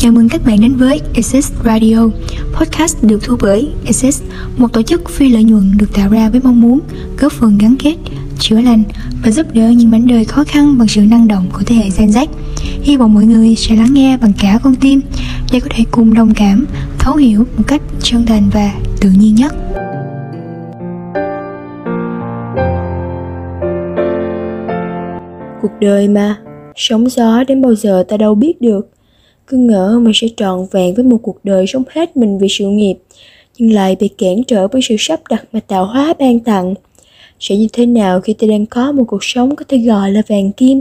Chào mừng các bạn đến với Exist Radio, podcast được thu bởi Exist, một tổ chức phi lợi nhuận được tạo ra với mong muốn góp phần gắn kết, chữa lành và giúp đỡ những mảnh đời khó khăn bằng sự năng động của thế hệ Gen Z. Hy vọng mọi người sẽ lắng nghe bằng cả con tim để có thể cùng đồng cảm, thấu hiểu một cách chân thành và tự nhiên nhất. Cuộc đời mà, sóng gió đến bao giờ ta đâu biết được cứ ngỡ mình sẽ trọn vẹn với một cuộc đời sống hết mình vì sự nghiệp, nhưng lại bị cản trở với sự sắp đặt mà tạo hóa ban tặng. Sẽ như thế nào khi ta đang có một cuộc sống có thể gọi là vàng kim?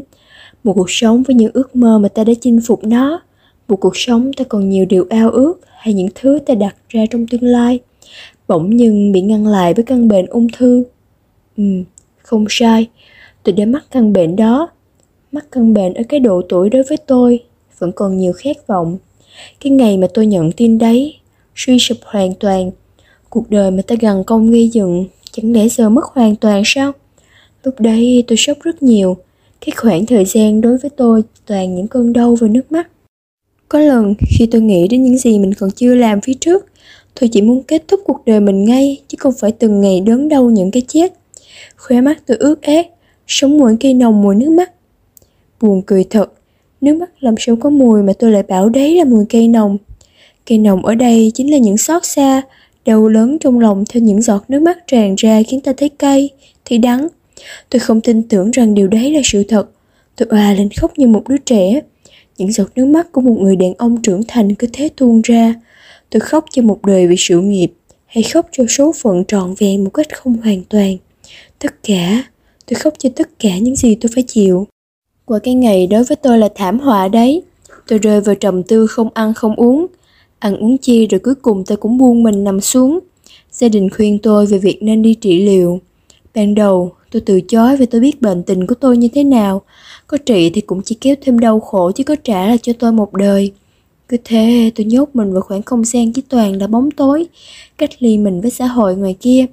Một cuộc sống với những ước mơ mà ta đã chinh phục nó? Một cuộc sống ta còn nhiều điều ao ước hay những thứ ta đặt ra trong tương lai? Bỗng nhưng bị ngăn lại với căn bệnh ung thư. Ừ không sai. Tôi đã mắc căn bệnh đó. Mắc căn bệnh ở cái độ tuổi đối với tôi vẫn còn nhiều khát vọng. Cái ngày mà tôi nhận tin đấy, suy sụp hoàn toàn. Cuộc đời mà ta gần công gây dựng, chẳng lẽ giờ mất hoàn toàn sao? Lúc đấy tôi sốc rất nhiều. Cái khoảng thời gian đối với tôi toàn những cơn đau và nước mắt. Có lần khi tôi nghĩ đến những gì mình còn chưa làm phía trước, tôi chỉ muốn kết thúc cuộc đời mình ngay, chứ không phải từng ngày đớn đau những cái chết. Khóe mắt tôi ướt át, sống mũi cây nồng mùi nước mắt. Buồn cười thật Nước mắt làm sao có mùi mà tôi lại bảo đấy là mùi cây nồng. Cây nồng ở đây chính là những xót xa, đau lớn trong lòng theo những giọt nước mắt tràn ra khiến ta thấy cay, thấy đắng. Tôi không tin tưởng rằng điều đấy là sự thật. Tôi à lên khóc như một đứa trẻ. Những giọt nước mắt của một người đàn ông trưởng thành cứ thế tuôn ra. Tôi khóc cho một đời vì sự nghiệp, hay khóc cho số phận trọn vẹn một cách không hoàn toàn. Tất cả, tôi khóc cho tất cả những gì tôi phải chịu. Qua cái ngày đối với tôi là thảm họa đấy. Tôi rơi vào trầm tư không ăn không uống. Ăn uống chi rồi cuối cùng tôi cũng buông mình nằm xuống. Gia đình khuyên tôi về việc nên đi trị liệu. Ban đầu, tôi từ chối vì tôi biết bệnh tình của tôi như thế nào. Có trị thì cũng chỉ kéo thêm đau khổ chứ có trả là cho tôi một đời. Cứ thế tôi nhốt mình vào khoảng không gian chỉ toàn là bóng tối, cách ly mình với xã hội ngoài kia.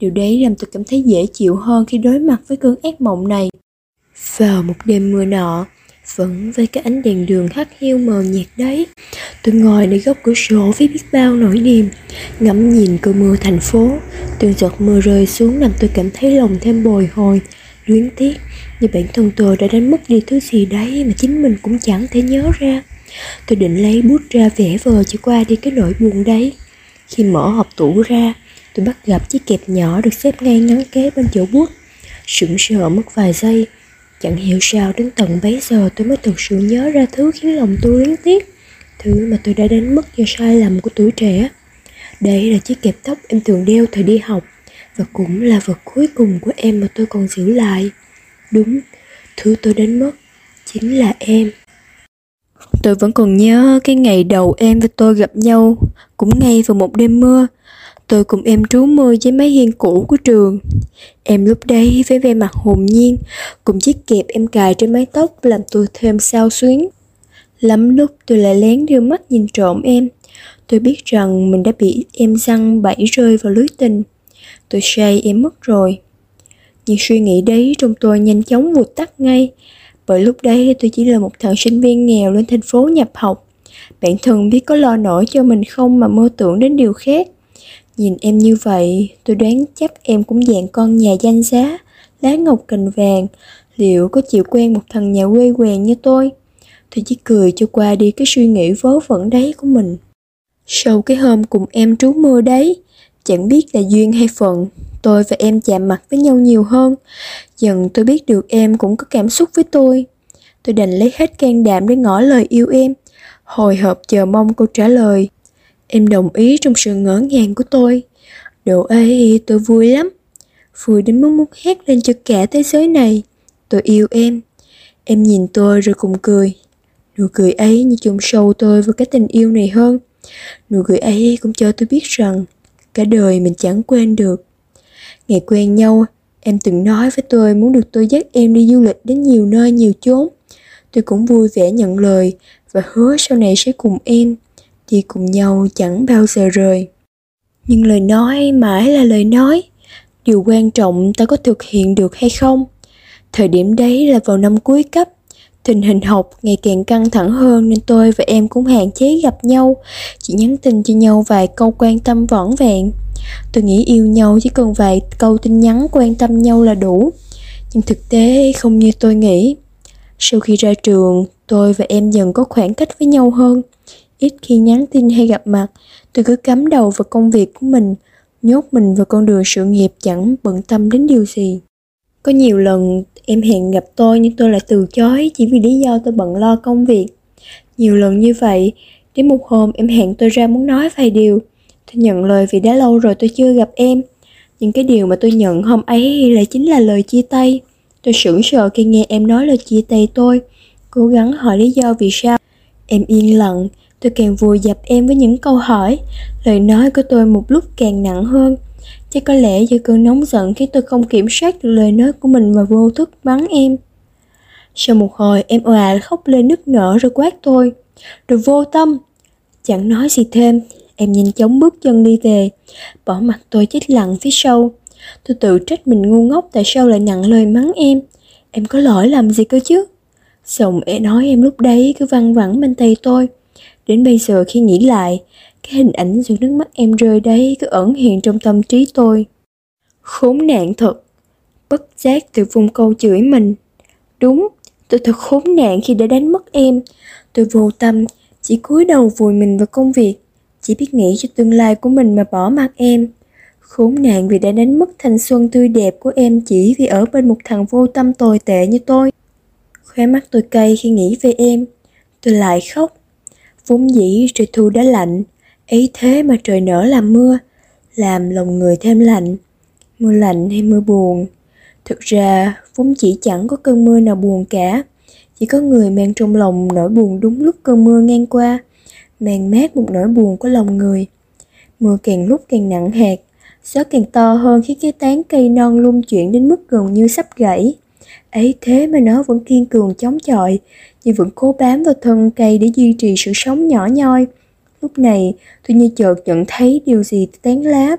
Điều đấy làm tôi cảm thấy dễ chịu hơn khi đối mặt với cơn ác mộng này. Vào một đêm mưa nọ, vẫn với cái ánh đèn đường hắt hiu mờ nhạt đấy, tôi ngồi nơi góc cửa sổ với biết bao nỗi niềm, ngắm nhìn cơn mưa thành phố, từng giọt mưa rơi xuống làm tôi cảm thấy lòng thêm bồi hồi, luyến tiếc, như bản thân tôi đã đánh mất đi thứ gì đấy mà chính mình cũng chẳng thể nhớ ra. Tôi định lấy bút ra vẽ vờ cho qua đi cái nỗi buồn đấy. Khi mở hộp tủ ra, tôi bắt gặp chiếc kẹp nhỏ được xếp ngay ngắn kế bên chỗ bút. Sững sờ mất vài giây, Chẳng hiểu sao đến tận bấy giờ tôi mới thực sự nhớ ra thứ khiến lòng tôi luyến tiếc Thứ mà tôi đã đánh mất do sai lầm của tuổi trẻ. Đây là chiếc kẹp tóc em thường đeo thời đi học Và cũng là vật cuối cùng của em mà tôi còn giữ lại. Đúng, thứ tôi đánh mất chính là em. Tôi vẫn còn nhớ cái ngày đầu em và tôi gặp nhau Cũng ngay vào một đêm mưa. Tôi cùng em trú mưa dưới mái hiên cũ của trường. Em lúc đấy với vẻ mặt hồn nhiên, cùng chiếc kẹp em cài trên mái tóc làm tôi thêm sao xuyến. Lắm lúc tôi lại lén đưa mắt nhìn trộm em. Tôi biết rằng mình đã bị em răng bẫy rơi vào lưới tình. Tôi say em mất rồi. Nhưng suy nghĩ đấy trong tôi nhanh chóng vụt tắt ngay. Bởi lúc đấy tôi chỉ là một thằng sinh viên nghèo lên thành phố nhập học. Bản thân biết có lo nổi cho mình không mà mơ tưởng đến điều khác Nhìn em như vậy, tôi đoán chắc em cũng dạng con nhà danh giá, lá ngọc cành vàng, liệu có chịu quen một thằng nhà quê quèn như tôi? Tôi chỉ cười cho qua đi cái suy nghĩ vớ vẩn đấy của mình. Sau cái hôm cùng em trú mưa đấy, chẳng biết là duyên hay phận, tôi và em chạm mặt với nhau nhiều hơn. Dần tôi biết được em cũng có cảm xúc với tôi. Tôi đành lấy hết can đảm để ngỏ lời yêu em, hồi hộp chờ mong câu trả lời. Em đồng ý trong sự ngỡ ngàng của tôi. Độ ấy tôi vui lắm. Vui đến mức muốn hét lên cho cả thế giới này. Tôi yêu em. Em nhìn tôi rồi cùng cười. Nụ cười ấy như chôn sâu tôi vào cái tình yêu này hơn. Nụ cười ấy cũng cho tôi biết rằng cả đời mình chẳng quên được. Ngày quen nhau, em từng nói với tôi muốn được tôi dắt em đi du lịch đến nhiều nơi nhiều chốn. Tôi cũng vui vẻ nhận lời và hứa sau này sẽ cùng em đi cùng nhau chẳng bao giờ rời nhưng lời nói mãi là lời nói điều quan trọng ta có thực hiện được hay không thời điểm đấy là vào năm cuối cấp Tình hình học ngày càng căng thẳng hơn nên tôi và em cũng hạn chế gặp nhau, chỉ nhắn tin cho nhau vài câu quan tâm vỏn vẹn. Tôi nghĩ yêu nhau chỉ cần vài câu tin nhắn quan tâm nhau là đủ. Nhưng thực tế không như tôi nghĩ. Sau khi ra trường, tôi và em dần có khoảng cách với nhau hơn. Ít khi nhắn tin hay gặp mặt, tôi cứ cắm đầu vào công việc của mình, nhốt mình vào con đường sự nghiệp chẳng bận tâm đến điều gì. Có nhiều lần em hẹn gặp tôi nhưng tôi lại từ chối chỉ vì lý do tôi bận lo công việc. Nhiều lần như vậy, đến một hôm em hẹn tôi ra muốn nói vài điều. Tôi nhận lời vì đã lâu rồi tôi chưa gặp em. Những cái điều mà tôi nhận hôm ấy lại chính là lời chia tay. Tôi sững sờ khi nghe em nói lời chia tay tôi. Cố gắng hỏi lý do vì sao. Em yên lặng, tôi càng vùi dập em với những câu hỏi. Lời nói của tôi một lúc càng nặng hơn. Chắc có lẽ do cơn nóng giận khiến tôi không kiểm soát được lời nói của mình và vô thức bắn em. Sau một hồi em òa khóc lên nức nở rồi quát tôi. Rồi vô tâm. Chẳng nói gì thêm, em nhanh chóng bước chân đi về, bỏ mặt tôi chết lặng phía sau. Tôi tự trách mình ngu ngốc tại sao lại nặng lời mắng em. Em có lỗi làm gì cơ chứ? Xong em nói em lúc đấy cứ văng vẳng bên tay tôi. Đến bây giờ khi nghĩ lại, cái hình ảnh giọt nước mắt em rơi đấy cứ ẩn hiện trong tâm trí tôi. Khốn nạn thật. Bất giác từ vùng câu chửi mình. Đúng, tôi thật khốn nạn khi đã đánh mất em. Tôi vô tâm, chỉ cúi đầu vùi mình vào công việc. Chỉ biết nghĩ cho tương lai của mình mà bỏ mặc em. Khốn nạn vì đã đánh mất thanh xuân tươi đẹp của em chỉ vì ở bên một thằng vô tâm tồi tệ như tôi. Khóe mắt tôi cay khi nghĩ về em. Tôi lại khóc. Vốn dĩ trời thu đã lạnh, ấy thế mà trời nở làm mưa, làm lòng người thêm lạnh. Mưa lạnh hay mưa buồn? Thực ra, vốn chỉ chẳng có cơn mưa nào buồn cả. Chỉ có người mang trong lòng nỗi buồn đúng lúc cơn mưa ngang qua, mang mát một nỗi buồn của lòng người. Mưa càng lúc càng nặng hạt, gió càng to hơn khi cái tán cây non lung chuyển đến mức gần như sắp gãy. Ấy thế mà nó vẫn kiên cường chống chọi, nhưng vẫn cố bám vào thân cây để duy trì sự sống nhỏ nhoi. Lúc này, tôi như chợt nhận thấy điều gì tán lá.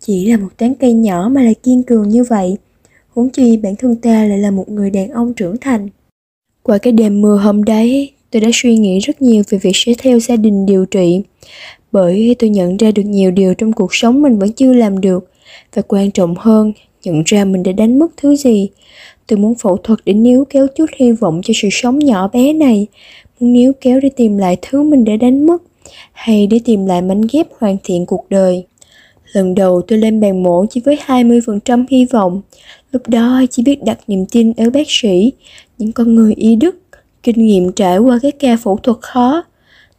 Chỉ là một tán cây nhỏ mà lại kiên cường như vậy. Huống chi bản thân ta lại là một người đàn ông trưởng thành. Qua cái đêm mưa hôm đấy, tôi đã suy nghĩ rất nhiều về việc sẽ theo gia đình điều trị. Bởi tôi nhận ra được nhiều điều trong cuộc sống mình vẫn chưa làm được. Và quan trọng hơn, nhận ra mình đã đánh mất thứ gì. Tôi muốn phẫu thuật để níu kéo chút hy vọng cho sự sống nhỏ bé này, muốn níu kéo để tìm lại thứ mình đã đánh mất, hay để tìm lại mảnh ghép hoàn thiện cuộc đời. Lần đầu tôi lên bàn mổ chỉ với 20% hy vọng, lúc đó chỉ biết đặt niềm tin ở bác sĩ, những con người y đức, kinh nghiệm trải qua cái ca phẫu thuật khó.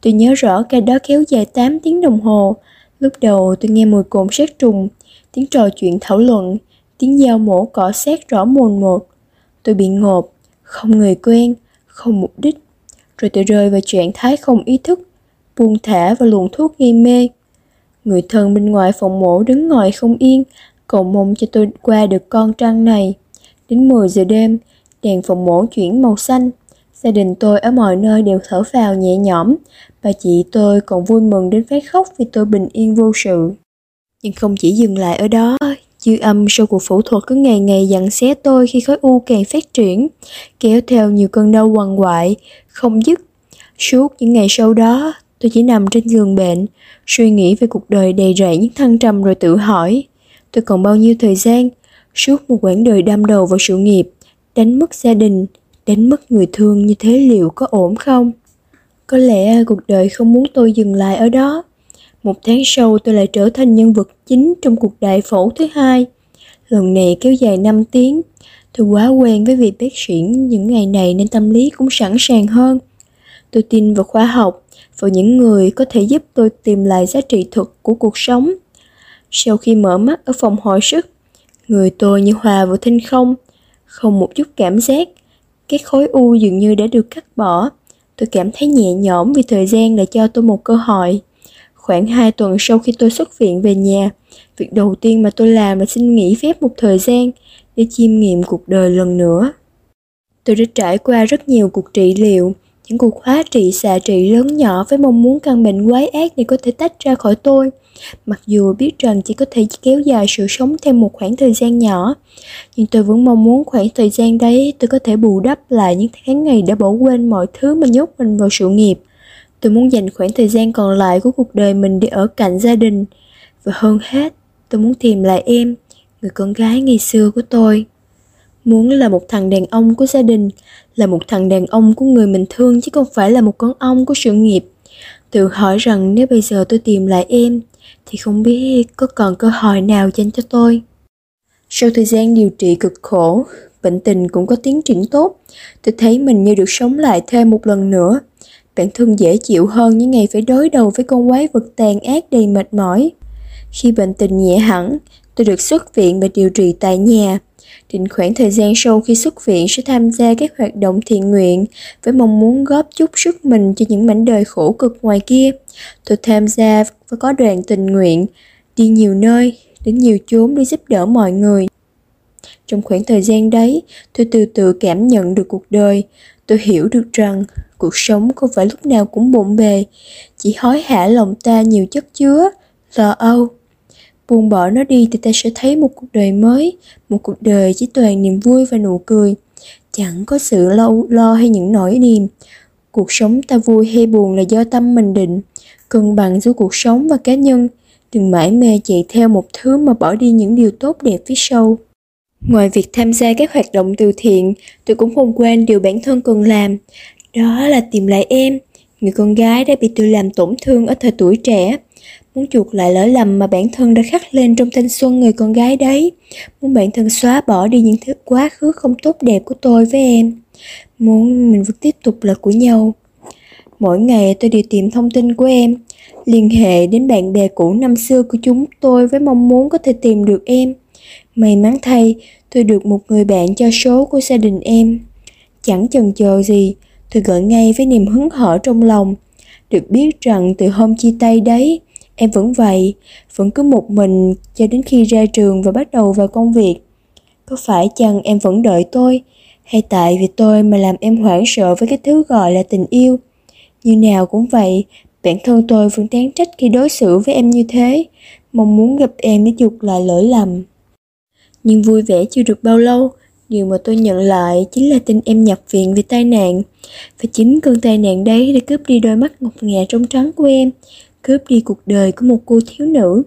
Tôi nhớ rõ ca đó kéo dài 8 tiếng đồng hồ, lúc đầu tôi nghe mùi cồn sát trùng, tiếng trò chuyện thảo luận, tiếng dao mổ cọ sát rõ mồn một. Tôi bị ngộp, không người quen, không mục đích. Rồi tôi rơi vào trạng thái không ý thức, buông thả và luồng thuốc gây mê. Người thân bên ngoài phòng mổ đứng ngồi không yên, cầu mong cho tôi qua được con trăng này. Đến 10 giờ đêm, đèn phòng mổ chuyển màu xanh. Gia đình tôi ở mọi nơi đều thở phào nhẹ nhõm. Bà chị tôi còn vui mừng đến phát khóc vì tôi bình yên vô sự. Nhưng không chỉ dừng lại ở đó, Dư âm sau cuộc phẫu thuật cứ ngày ngày dặn xé tôi khi khối u càng phát triển, kéo theo nhiều cơn đau quằn quại, không dứt. Suốt những ngày sau đó, tôi chỉ nằm trên giường bệnh, suy nghĩ về cuộc đời đầy rẫy những thăng trầm rồi tự hỏi, tôi còn bao nhiêu thời gian, suốt một quãng đời đâm đầu vào sự nghiệp, đánh mất gia đình, đánh mất người thương như thế liệu có ổn không? Có lẽ cuộc đời không muốn tôi dừng lại ở đó. Một tháng sau tôi lại trở thành nhân vật chính trong cuộc đại phẫu thứ hai. Lần này kéo dài 5 tiếng. Tôi quá quen với việc bác sĩ những ngày này nên tâm lý cũng sẵn sàng hơn. Tôi tin vào khoa học, vào những người có thể giúp tôi tìm lại giá trị thực của cuộc sống. Sau khi mở mắt ở phòng hồi sức, người tôi như hòa vào thinh không, không một chút cảm giác. Cái khối u dường như đã được cắt bỏ. Tôi cảm thấy nhẹ nhõm vì thời gian đã cho tôi một cơ hội. Khoảng 2 tuần sau khi tôi xuất viện về nhà, việc đầu tiên mà tôi làm là xin nghỉ phép một thời gian để chiêm nghiệm cuộc đời lần nữa. Tôi đã trải qua rất nhiều cuộc trị liệu, những cuộc hóa trị xạ trị lớn nhỏ với mong muốn căn bệnh quái ác này có thể tách ra khỏi tôi. Mặc dù biết rằng chỉ có thể kéo dài sự sống thêm một khoảng thời gian nhỏ, nhưng tôi vẫn mong muốn khoảng thời gian đấy tôi có thể bù đắp lại những tháng ngày đã bỏ quên mọi thứ mà nhốt mình vào sự nghiệp. Tôi muốn dành khoảng thời gian còn lại của cuộc đời mình để ở cạnh gia đình. Và hơn hết, tôi muốn tìm lại em, người con gái ngày xưa của tôi. Muốn là một thằng đàn ông của gia đình, là một thằng đàn ông của người mình thương chứ không phải là một con ong của sự nghiệp. Tự hỏi rằng nếu bây giờ tôi tìm lại em, thì không biết có còn cơ hội nào dành cho tôi. Sau thời gian điều trị cực khổ, bệnh tình cũng có tiến triển tốt. Tôi thấy mình như được sống lại thêm một lần nữa. Bản thân dễ chịu hơn những ngày phải đối đầu với con quái vật tàn ác đầy mệt mỏi. Khi bệnh tình nhẹ hẳn, tôi được xuất viện và điều trị tại nhà. Định khoảng thời gian sau khi xuất viện sẽ tham gia các hoạt động thiện nguyện với mong muốn góp chút sức mình cho những mảnh đời khổ cực ngoài kia. Tôi tham gia và có đoàn tình nguyện, đi nhiều nơi, đến nhiều chốn để giúp đỡ mọi người. Trong khoảng thời gian đấy, tôi từ từ cảm nhận được cuộc đời. Tôi hiểu được rằng cuộc sống không phải lúc nào cũng bộn bề, chỉ hối hả lòng ta nhiều chất chứa, lo âu, buông bỏ nó đi thì ta sẽ thấy một cuộc đời mới một cuộc đời chỉ toàn niềm vui và nụ cười. Chẳng có sự lo, lo hay những nỗi niềm. Cuộc sống ta vui hay buồn là do tâm mình định cân bằng giữa cuộc sống và cá nhân. Đừng mãi mê chạy theo một thứ mà bỏ đi những điều tốt đẹp phía sau. Ngoài việc tham gia các hoạt động từ thiện tôi cũng không quên điều bản thân cần làm đó là tìm lại em. Người con gái đã bị tôi làm tổn thương ở thời tuổi trẻ. Muốn chuộc lại lỗi lầm mà bản thân đã khắc lên trong thanh xuân người con gái đấy. Muốn bản thân xóa bỏ đi những thứ quá khứ không tốt đẹp của tôi với em. Muốn mình vẫn tiếp tục là của nhau. Mỗi ngày tôi đều tìm thông tin của em. Liên hệ đến bạn bè cũ năm xưa của chúng tôi với mong muốn có thể tìm được em. May mắn thay, tôi được một người bạn cho số của gia đình em. Chẳng chần chờ gì tôi gợi ngay với niềm hứng hở trong lòng được biết rằng từ hôm chia tay đấy Em vẫn vậy, vẫn cứ một mình cho đến khi ra trường và bắt đầu vào công việc. Có phải chăng em vẫn đợi tôi, hay tại vì tôi mà làm em hoảng sợ với cái thứ gọi là tình yêu? Như nào cũng vậy, bản thân tôi vẫn đáng trách khi đối xử với em như thế, mong muốn gặp em để chuộc lại lỗi lầm. Nhưng vui vẻ chưa được bao lâu, điều mà tôi nhận lại chính là tin em nhập viện vì tai nạn. Và chính cơn tai nạn đấy đã cướp đi đôi mắt ngọc ngà trong trắng của em, cướp đi cuộc đời của một cô thiếu nữ.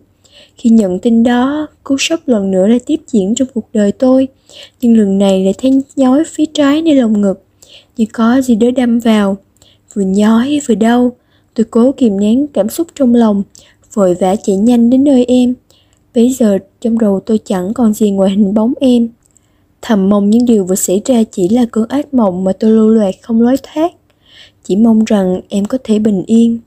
Khi nhận tin đó, cú sốc lần nữa lại tiếp diễn trong cuộc đời tôi, nhưng lần này lại thấy nhói phía trái nơi lồng ngực, như có gì đó đâm vào. Vừa nhói vừa đau, tôi cố kìm nén cảm xúc trong lòng, vội vã chạy nhanh đến nơi em. Bây giờ trong đầu tôi chẳng còn gì ngoài hình bóng em. Thầm mong những điều vừa xảy ra chỉ là cơn ác mộng mà tôi lưu loạt không lối thoát. Chỉ mong rằng em có thể bình yên.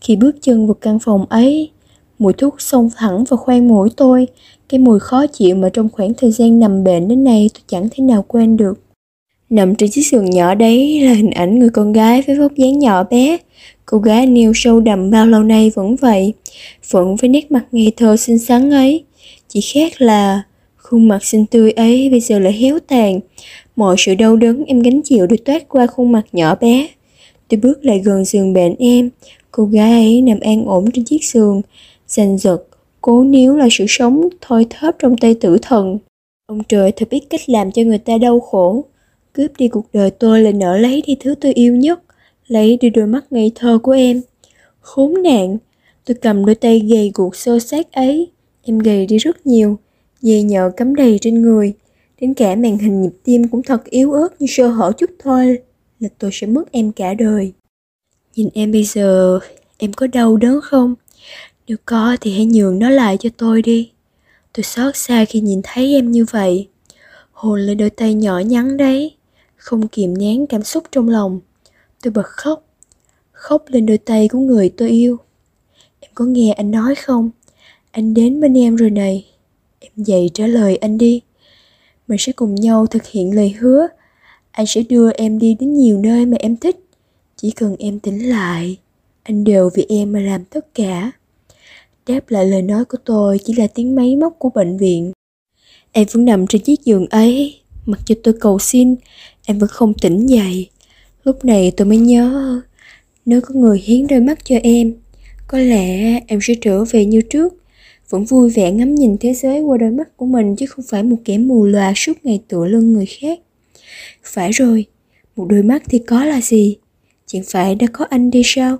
Khi bước chân vào căn phòng ấy, mùi thuốc xông thẳng vào khoang mũi tôi, cái mùi khó chịu mà trong khoảng thời gian nằm bệnh đến nay tôi chẳng thể nào quên được. Nằm trên chiếc giường nhỏ đấy là hình ảnh người con gái với vóc dáng nhỏ bé. Cô gái nêu sâu đậm bao lâu nay vẫn vậy, vẫn với nét mặt ngây thơ xinh xắn ấy. Chỉ khác là khuôn mặt xinh tươi ấy bây giờ lại héo tàn. Mọi sự đau đớn em gánh chịu được toát qua khuôn mặt nhỏ bé. Tôi bước lại gần giường bệnh em, Cô gái ấy nằm an ổn trên chiếc giường, giành giật, cố níu là sự sống thôi thớp trong tay tử thần. Ông trời thật biết cách làm cho người ta đau khổ. Cướp đi cuộc đời tôi là nợ lấy đi thứ tôi yêu nhất, lấy đi đôi mắt ngây thơ của em. Khốn nạn, tôi cầm đôi tay gầy guộc xô xác ấy. Em gầy đi rất nhiều, dây nhợ cắm đầy trên người. Đến cả màn hình nhịp tim cũng thật yếu ớt như sơ hở chút thôi là tôi sẽ mất em cả đời. Nhìn em bây giờ, em có đau đớn không? Nếu có thì hãy nhường nó lại cho tôi đi. Tôi xót xa khi nhìn thấy em như vậy. Hồn lên đôi tay nhỏ nhắn đấy, không kiềm nén cảm xúc trong lòng. Tôi bật khóc, khóc lên đôi tay của người tôi yêu. Em có nghe anh nói không? Anh đến bên em rồi này. Em dậy trả lời anh đi. Mình sẽ cùng nhau thực hiện lời hứa. Anh sẽ đưa em đi đến nhiều nơi mà em thích chỉ cần em tỉnh lại, anh đều vì em mà làm tất cả. Đáp lại lời nói của tôi chỉ là tiếng máy móc của bệnh viện. Em vẫn nằm trên chiếc giường ấy, mặc cho tôi cầu xin, em vẫn không tỉnh dậy. Lúc này tôi mới nhớ, nếu có người hiến đôi mắt cho em, Có lẽ em sẽ trở về như trước, vẫn vui vẻ ngắm nhìn thế giới qua đôi mắt của mình chứ không phải một kẻ mù loà suốt ngày tựa lưng người khác. Phải rồi, một đôi mắt thì có là gì? Chẳng phải đã có anh đi sao?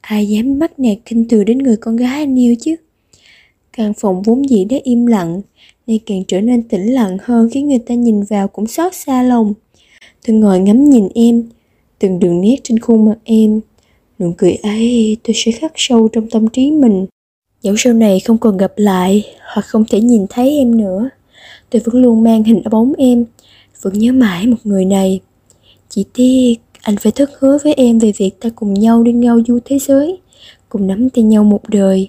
Ai dám bắt nạt kinh từ đến người con gái anh yêu chứ? Căn phòng vốn dĩ đã im lặng, nay càng trở nên tĩnh lặng hơn khiến người ta nhìn vào cũng xót xa lòng. Tôi ngồi ngắm nhìn em, từng đường nét trên khuôn mặt em. Nụ cười ấy tôi sẽ khắc sâu trong tâm trí mình. Dẫu sau này không còn gặp lại hoặc không thể nhìn thấy em nữa, tôi vẫn luôn mang hình bóng em, vẫn nhớ mãi một người này. Chỉ tiếc anh phải thất hứa với em về việc ta cùng nhau đi ngao du thế giới, cùng nắm tay nhau một đời.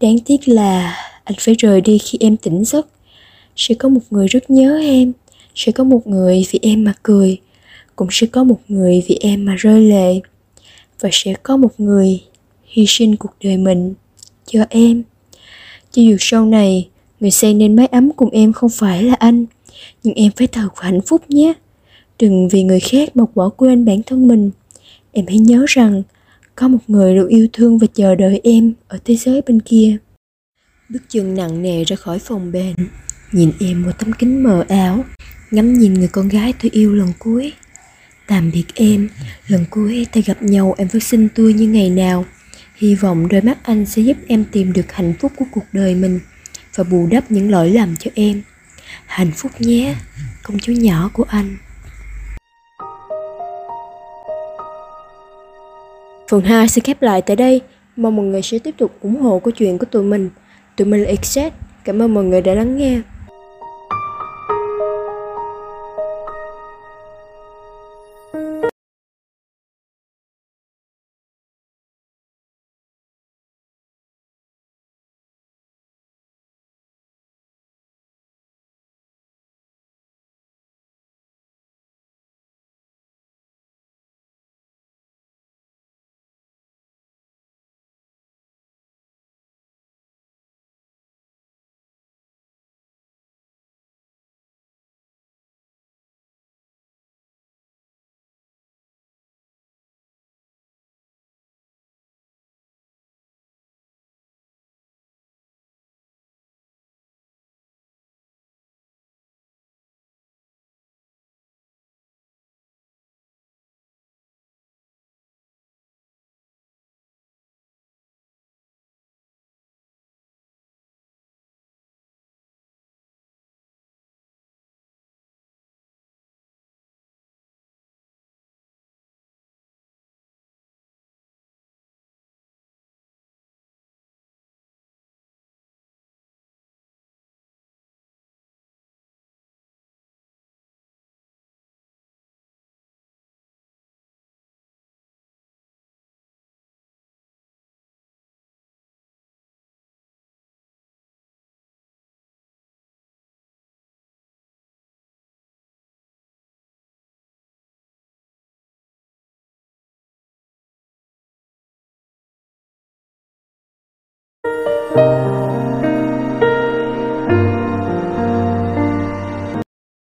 Đáng tiếc là anh phải rời đi khi em tỉnh giấc. Sẽ có một người rất nhớ em, sẽ có một người vì em mà cười, cũng sẽ có một người vì em mà rơi lệ. Và sẽ có một người hy sinh cuộc đời mình cho em. Cho dù sau này người xây nên mái ấm cùng em không phải là anh, nhưng em phải thật hạnh phúc nhé. Đừng vì người khác mà bỏ quên bản thân mình. Em hãy nhớ rằng có một người luôn yêu thương và chờ đợi em ở thế giới bên kia. Bước chân nặng nề ra khỏi phòng bệnh, nhìn em qua tấm kính mờ ảo, ngắm nhìn người con gái tôi yêu lần cuối. Tạm biệt em, lần cuối ta gặp nhau em vẫn xinh tươi như ngày nào. Hy vọng đôi mắt anh sẽ giúp em tìm được hạnh phúc của cuộc đời mình và bù đắp những lỗi lầm cho em. Hạnh phúc nhé, công chúa nhỏ của anh. Phần 2 sẽ khép lại tại đây. Mong mọi người sẽ tiếp tục ủng hộ câu chuyện của tụi mình. Tụi mình là Exet. Cảm ơn mọi người đã lắng nghe.